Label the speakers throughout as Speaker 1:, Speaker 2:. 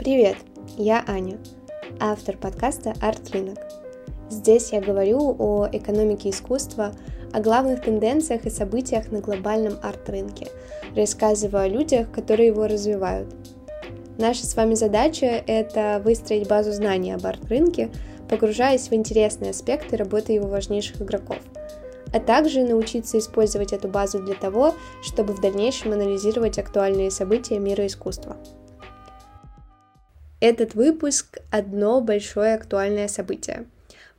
Speaker 1: Привет, я Аня, автор подкаста «Арт Рынок». Здесь я говорю о экономике искусства, о главных тенденциях и событиях на глобальном арт-рынке, рассказываю о людях, которые его развивают. Наша с вами задача — это выстроить базу знаний об арт-рынке, погружаясь в интересные аспекты работы его важнейших игроков, а также научиться использовать эту базу для того, чтобы в дальнейшем анализировать актуальные события мира искусства. Этот выпуск — одно большое актуальное событие,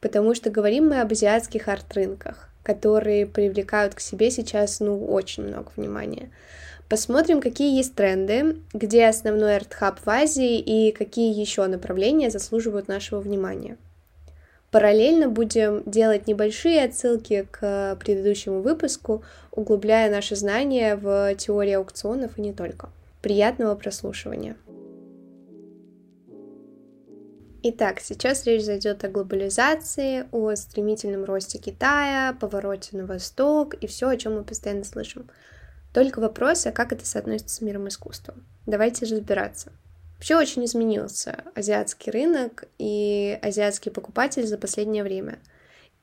Speaker 1: потому что говорим мы об азиатских арт-рынках, которые привлекают к себе сейчас, ну, очень много внимания. Посмотрим, какие есть тренды, где основной арт-хаб в Азии и какие еще направления заслуживают нашего внимания. Параллельно будем делать небольшие отсылки к предыдущему выпуску, углубляя наши знания в теории аукционов и не только. Приятного прослушивания! Итак, сейчас речь зайдет о глобализации, о стремительном росте Китая, повороте на восток и все, о чем мы постоянно слышим. Только вопрос, а как это соотносится с миром искусства? Давайте разбираться. Вообще очень изменился азиатский рынок и азиатский покупатель за последнее время.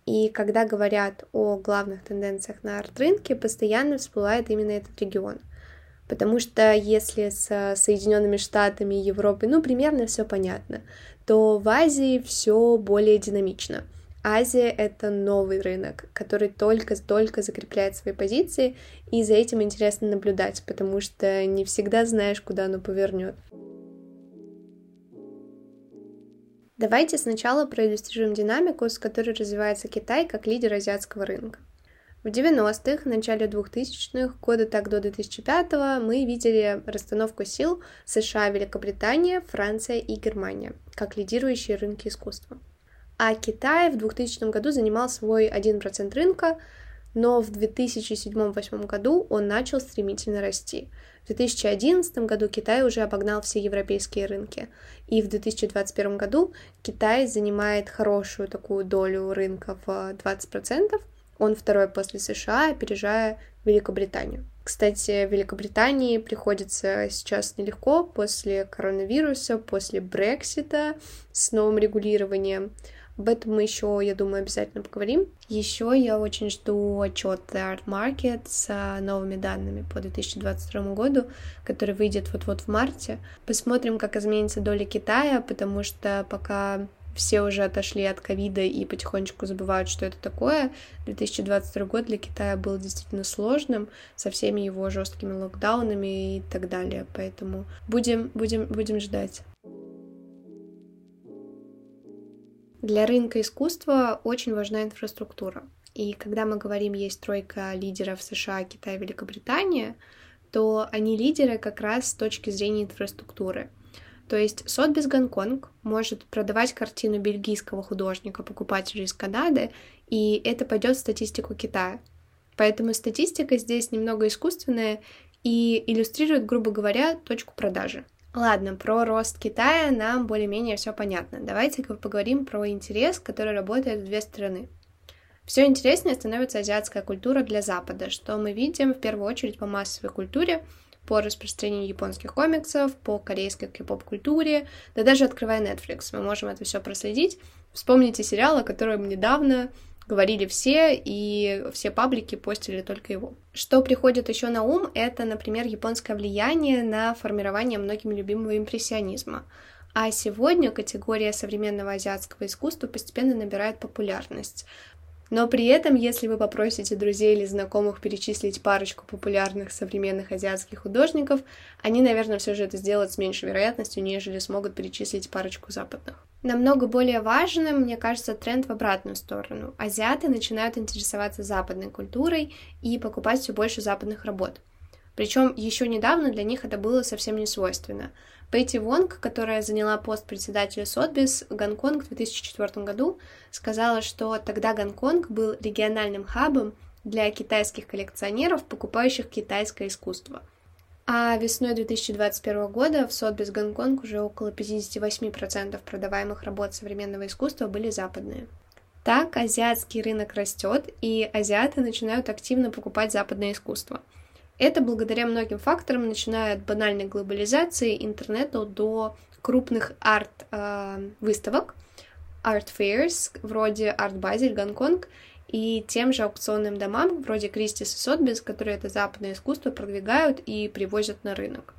Speaker 1: И когда говорят о главных тенденциях на арт-рынке, постоянно всплывает именно этот регион. Потому что если с Соединенными Штатами и Европой, ну, примерно все понятно, то в Азии все более динамично. Азия — это новый рынок, который только-только закрепляет свои позиции, и за этим интересно наблюдать, потому что не всегда знаешь, куда оно повернет. Давайте сначала проиллюстрируем динамику, с которой развивается Китай как лидер азиатского рынка. В 90-х, начале 2000-х, года так до 2005-го, мы видели расстановку сил США, Великобритания, Франция и Германия как лидирующие рынки искусства. А Китай в 2000 году занимал свой 1% рынка, но в 2007-2008 году он начал стремительно расти. В 2011 году Китай уже обогнал все европейские рынки, и в 2021 году Китай занимает хорошую такую долю рынка в 20%, он второй после США, опережая Великобританию. Кстати, Великобритании приходится сейчас нелегко после коронавируса, после Брексита с новым регулированием. Об этом мы еще, я думаю, обязательно поговорим. Еще я очень жду отчет Art Market с новыми данными по 2022 году, который выйдет вот-вот в марте. Посмотрим, как изменится доля Китая, потому что пока все уже отошли от ковида и потихонечку забывают, что это такое. 2022 год для Китая был действительно сложным, со всеми его жесткими локдаунами и так далее. Поэтому будем, будем, будем ждать. Для рынка искусства очень важна инфраструктура. И когда мы говорим, есть тройка лидеров США, Китай, Великобритания, то они лидеры как раз с точки зрения инфраструктуры. То есть Сотбис Гонконг может продавать картину бельгийского художника покупателю из Канады, и это пойдет в статистику Китая. Поэтому статистика здесь немного искусственная и иллюстрирует, грубо говоря, точку продажи. Ладно, про рост Китая нам более-менее все понятно. Давайте поговорим про интерес, который работает в две стороны. Все интереснее становится азиатская культура для Запада, что мы видим в первую очередь по массовой культуре, по распространению японских комиксов, по корейской кей-поп-культуре, да даже открывая Netflix, мы можем это все проследить. Вспомните сериал, о котором недавно говорили все, и все паблики постили только его. Что приходит еще на ум, это, например, японское влияние на формирование многими любимого импрессионизма. А сегодня категория современного азиатского искусства постепенно набирает популярность. Но при этом, если вы попросите друзей или знакомых перечислить парочку популярных современных азиатских художников, они, наверное, все же это сделают с меньшей вероятностью, нежели смогут перечислить парочку западных. Намного более важным, мне кажется, тренд в обратную сторону. Азиаты начинают интересоваться западной культурой и покупать все больше западных работ. Причем еще недавно для них это было совсем не свойственно. Пэти Вонг, которая заняла пост председателя Сотбис Гонконг в 2004 году, сказала, что тогда Гонконг был региональным хабом для китайских коллекционеров, покупающих китайское искусство. А весной 2021 года в Сотбис Гонконг уже около 58% продаваемых работ современного искусства были западные. Так азиатский рынок растет, и азиаты начинают активно покупать западное искусство – Это благодаря многим факторам, начиная от банальной глобализации интернета до крупных арт-выставок, арт fairs вроде Basel, Гонконг, и тем же аукционным домам, вроде Кристис и Сотбис, которые это западное искусство продвигают и привозят на рынок.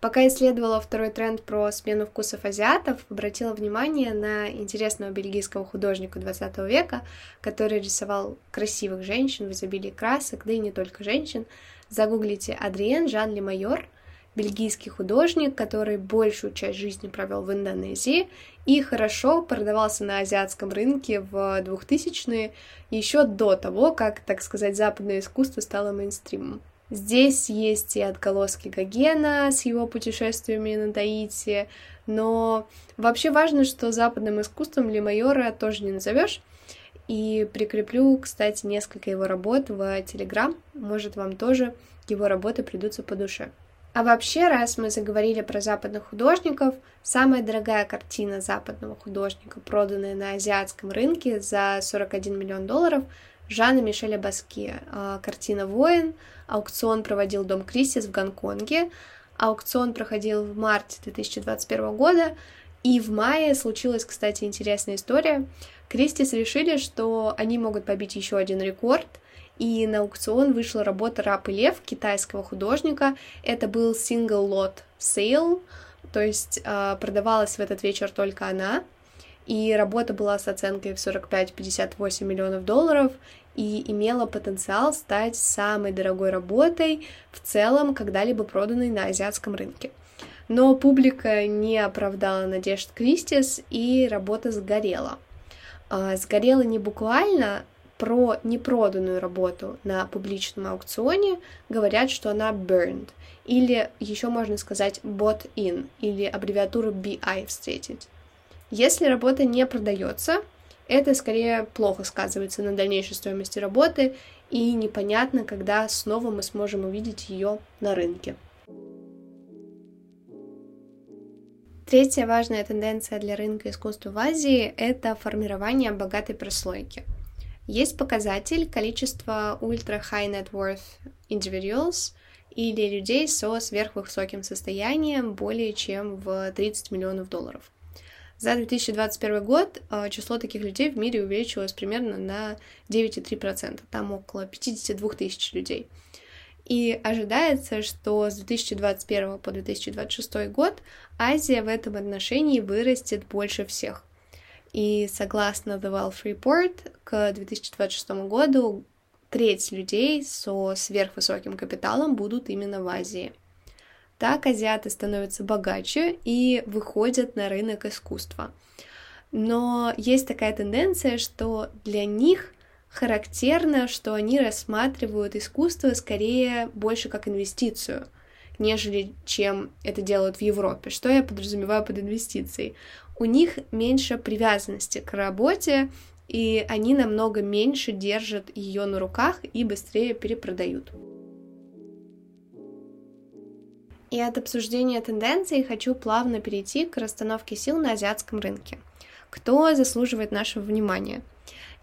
Speaker 1: Пока исследовала второй тренд про смену вкусов азиатов, обратила внимание на интересного бельгийского художника 20 века, который рисовал красивых женщин в изобилии красок, да и не только женщин. Загуглите Адриен Жан Лемайор, бельгийский художник, который большую часть жизни провел в Индонезии и хорошо продавался на азиатском рынке в 2000-е, еще до того, как, так сказать, западное искусство стало мейнстримом. Здесь есть и отголоски Гогена с его путешествиями на Таити, но вообще важно, что западным искусством Ли Майора тоже не назовешь. И прикреплю, кстати, несколько его работ в Телеграм. Может, вам тоже его работы придутся по душе. А вообще, раз мы заговорили про западных художников, самая дорогая картина западного художника, проданная на азиатском рынке за 41 миллион долларов, Жанна Мишеля Баски. А, картина «Воин». Аукцион проводил Дом Кристис в Гонконге. Аукцион проходил в марте 2021 года. И в мае случилась, кстати, интересная история. Кристис решили, что они могут побить еще один рекорд — и на аукцион вышла работа «Раб и лев» китайского художника. Это был lot sale, то есть э, продавалась в этот вечер только она, и работа была с оценкой в 45-58 миллионов долларов и имела потенциал стать самой дорогой работой в целом, когда-либо проданной на азиатском рынке. Но публика не оправдала надежд Кристис, и работа сгорела. А, сгорела не буквально, про непроданную работу на публичном аукционе говорят, что она burned, или еще можно сказать bought in, или аббревиатуру BI встретить. Если работа не продается, это скорее плохо сказывается на дальнейшей стоимости работы, и непонятно, когда снова мы сможем увидеть ее на рынке. Третья важная тенденция для рынка искусства в Азии – это формирование богатой прослойки. Есть показатель количества ultra high net worth individuals или людей со сверхвысоким состоянием более чем в 30 миллионов долларов. За 2021 год а, число таких людей в мире увеличилось примерно на 9,3%, там около 52 тысяч людей. И ожидается, что с 2021 по 2026 год Азия в этом отношении вырастет больше всех. И согласно The Wealth Report, к 2026 году треть людей со сверхвысоким капиталом будут именно в Азии. Так азиаты становятся богаче и выходят на рынок искусства. Но есть такая тенденция, что для них характерно, что они рассматривают искусство скорее больше как инвестицию, нежели чем это делают в Европе. Что я подразумеваю под инвестицией? У них меньше привязанности к работе, и они намного меньше держат ее на руках и быстрее перепродают. И от обсуждения тенденций хочу плавно перейти к расстановке сил на азиатском рынке. Кто заслуживает нашего внимания?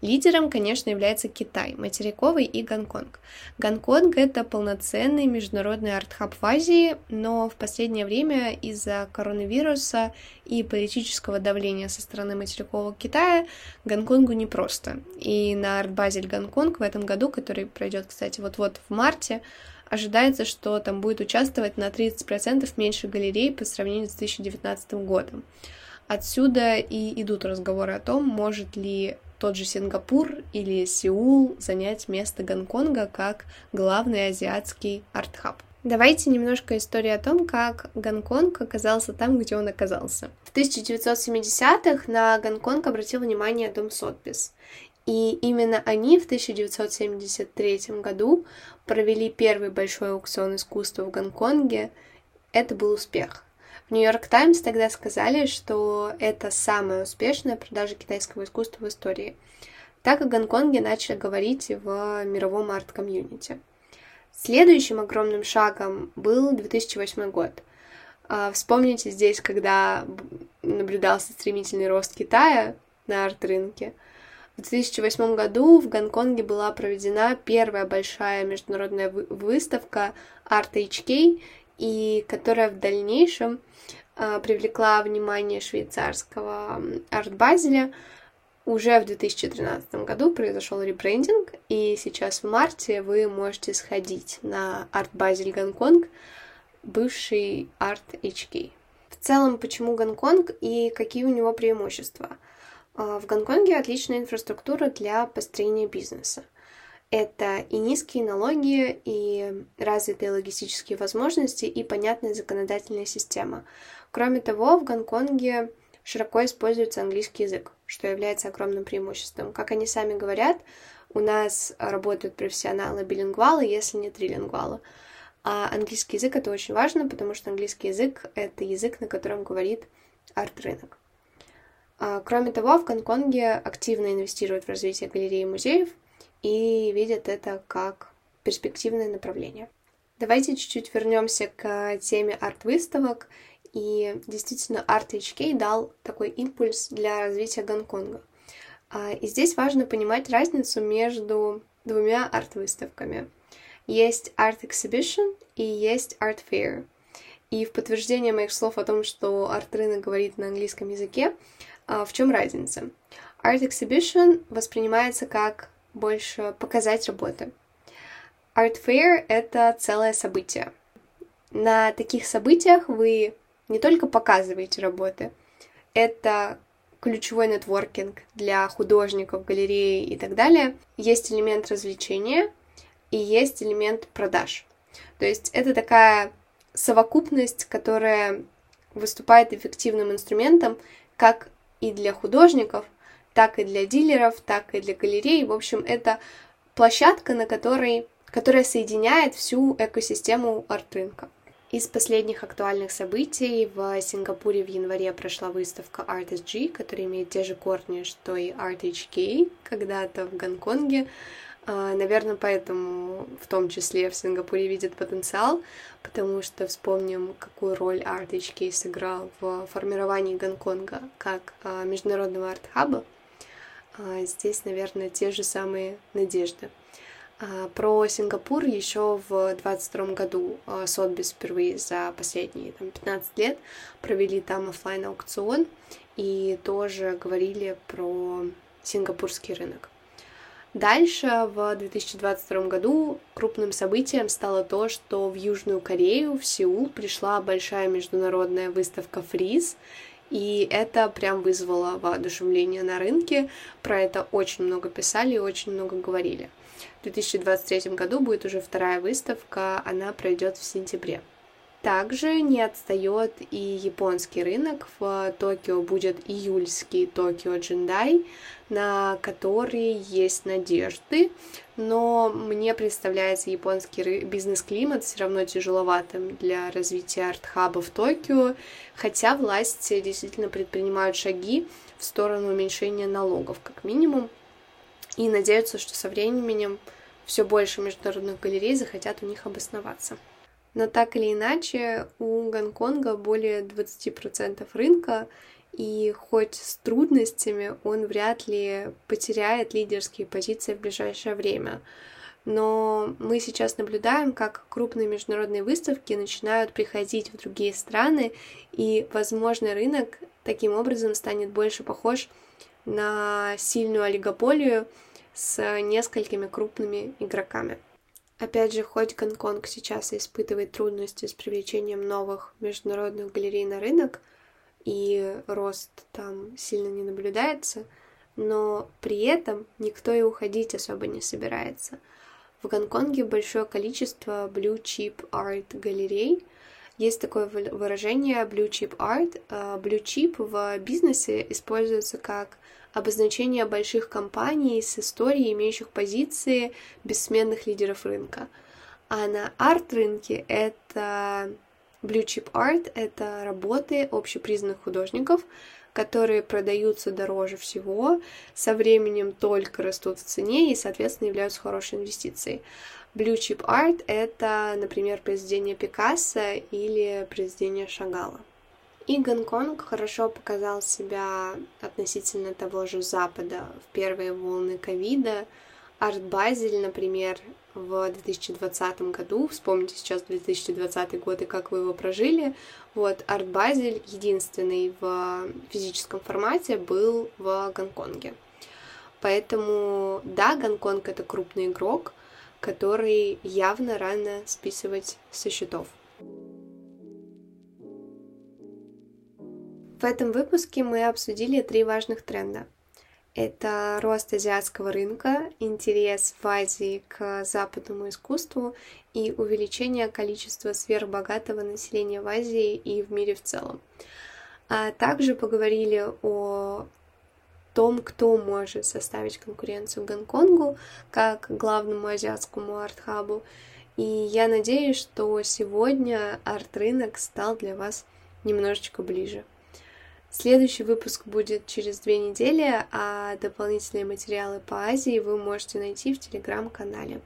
Speaker 1: Лидером, конечно, является Китай, материковый и Гонконг. Гонконг — это полноценный международный арт-хаб в Азии, но в последнее время из-за коронавируса и политического давления со стороны материкового Китая Гонконгу непросто. И на Art Basel Гонконг в этом году, который пройдет, кстати, вот-вот в марте, ожидается, что там будет участвовать на 30% меньше галерей по сравнению с 2019 годом. Отсюда и идут разговоры о том, может ли тот же Сингапур или Сеул занять место Гонконга как главный азиатский арт-хаб. Давайте немножко истории о том, как Гонконг оказался там, где он оказался. В 1970-х на Гонконг обратил внимание Дом Сотбис. И именно они в 1973 году провели первый большой аукцион искусства в Гонконге. Это был успех. В New York Times тогда сказали, что это самая успешная продажа китайского искусства в истории. Так о Гонконге начали говорить в мировом арт-комьюнити. Следующим огромным шагом был 2008 год. А, вспомните здесь, когда наблюдался стремительный рост Китая на арт-рынке. В В 2008 году в Гонконге была проведена первая большая международная выставка Art HK, и которая в дальнейшем э, привлекла внимание швейцарского арт-базеля. Уже в 2013 году произошел ребрендинг, и сейчас в марте вы можете сходить на арт-базель Гонконг, бывший Art HK. В целом, почему Гонконг и какие у него преимущества – а, в Гонконге отличная инфраструктура для построения бизнеса. Это и низкие налоги, и развитые логистические возможности, и понятная законодательная система. Кроме того, в Гонконге широко используется английский язык, что является огромным преимуществом. Как они сами говорят, у нас работают профессионалы-билингвалы, если не трилингвалы. А английский язык это очень важно, потому что английский язык это язык, на котором говорит арт-рынок. А, кроме того, в Гонконге активно инвестируют в развитие галерей и музеев и видят это как перспективное направление. Давайте чуть-чуть вернемся к теме арт-выставок. И действительно, Art HK дал такой импульс для развития Гонконга. А, и здесь важно понимать разницу между двумя арт-выставками. Есть Art Exhibition и есть Art Fair. И в подтверждение моих слов о том, что арт-рынок говорит на английском языке, а, в чем разница? Art Exhibition воспринимается как больше показать работы. Art Fair — это целое событие. На таких событиях вы не только показываете работы, это ключевой нетворкинг для художников, галереи и так далее. Есть элемент развлечения и есть элемент продаж. То есть это такая совокупность, которая выступает эффективным инструментом как и для художников, так и для дилеров, так и для галерей. В общем, это площадка, на которой, которая соединяет всю экосистему арт-рынка. Из последних актуальных событий в Сингапуре в январе прошла выставка ArtSG, которая имеет те же корни, что и ArtHK когда-то в Гонконге. А, Наверное, поэтому в том числе в Сингапуре видят потенциал, потому что вспомним, какую роль Art HK сыграл в формировании Гонконга как а, международного арт-хаба. А, здесь, наверное, те же самые надежды. Про Сингапур еще в 22 году Сотбис впервые за последние там, 15 лет провели там офлайн аукцион и тоже говорили про сингапурский рынок. Дальше, в 2022 году, крупным событием стало то, что в Южную Корею, в Сеул, пришла большая международная выставка «Фриз», и это прям вызвало воодушевление на рынке. Про это очень много писали и очень много говорили. В 2023 году будет уже вторая выставка, она пройдет в сентябре. Также не отстает и японский рынок. В Токио будет июльский Токио Джиндай, на который есть надежды, но мне представляется японский бизнес-климат все равно тяжеловатым для развития арт-хаба в Токио, хотя власти действительно предпринимают шаги в сторону уменьшения налогов, как минимум, и надеются, что со временем все больше международных галерей захотят у них обосноваться. Но так или иначе, у Гонконга более 20% рынка, и хоть с трудностями он вряд ли потеряет лидерские позиции в ближайшее время. Но мы сейчас наблюдаем, как крупные международные выставки начинают приходить в другие страны, и, возможно, рынок таким образом станет больше похож на сильную олигополию с несколькими крупными игроками. Опять же, хоть Гонконг сейчас испытывает трудности с привлечением новых международных галерей на рынок, и рост там сильно не наблюдается, но при этом никто и уходить особо не собирается. В Гонконге большое количество blue chip art галерей. Есть такое выражение blue chip art. А blue chip в бизнесе используется как обозначение больших компаний с историей, имеющих позиции бессменных лидеров рынка. А на арт-рынке это Blue Chip Art — это работы общепризнанных художников, которые продаются дороже всего, со временем только растут в цене и, соответственно, являются хорошей инвестицией. Blue Chip Art — это, например, произведение Пикассо или произведение Шагала. И Гонконг хорошо показал себя относительно того же Запада в первые волны ковида. Арт Базель, например, в 2020 году, вспомните сейчас 2020 год и как вы его прожили, вот, Арт Базель единственный в физическом формате был в Гонконге. Поэтому, да, Гонконг — это крупный игрок, который явно рано списывать со счетов. В этом выпуске мы обсудили три важных тренда. Это рост азиатского рынка, интерес в Азии к западному искусству и увеличение количества сверхбогатого населения в Азии и в мире в целом. А также поговорили о том, кто может составить конкуренцию Гонконгу как главному азиатскому арт-хабу. И я надеюсь, что сегодня арт-рынок стал для вас немножечко ближе. Следующий выпуск будет через две недели, а дополнительные материалы по Азии вы можете найти в телеграм-канале.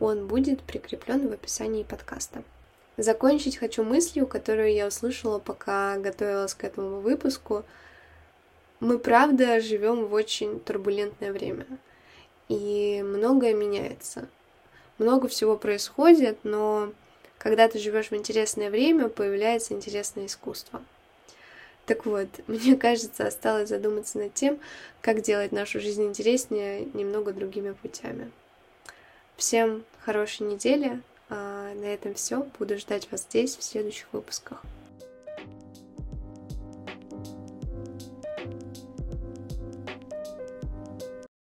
Speaker 1: Он будет прикреплен в описании подкаста. Закончить хочу мыслью, которую я услышала, пока готовилась к этому выпуску. Мы, правда, живем в очень турбулентное время, и многое меняется. Много всего происходит, но когда ты живешь в интересное время, появляется интересное искусство. Так вот, мне кажется, осталось задуматься над тем, как делать нашу жизнь интереснее немного другими путями. Всем хорошей недели. А на этом все. Буду ждать вас здесь в следующих выпусках.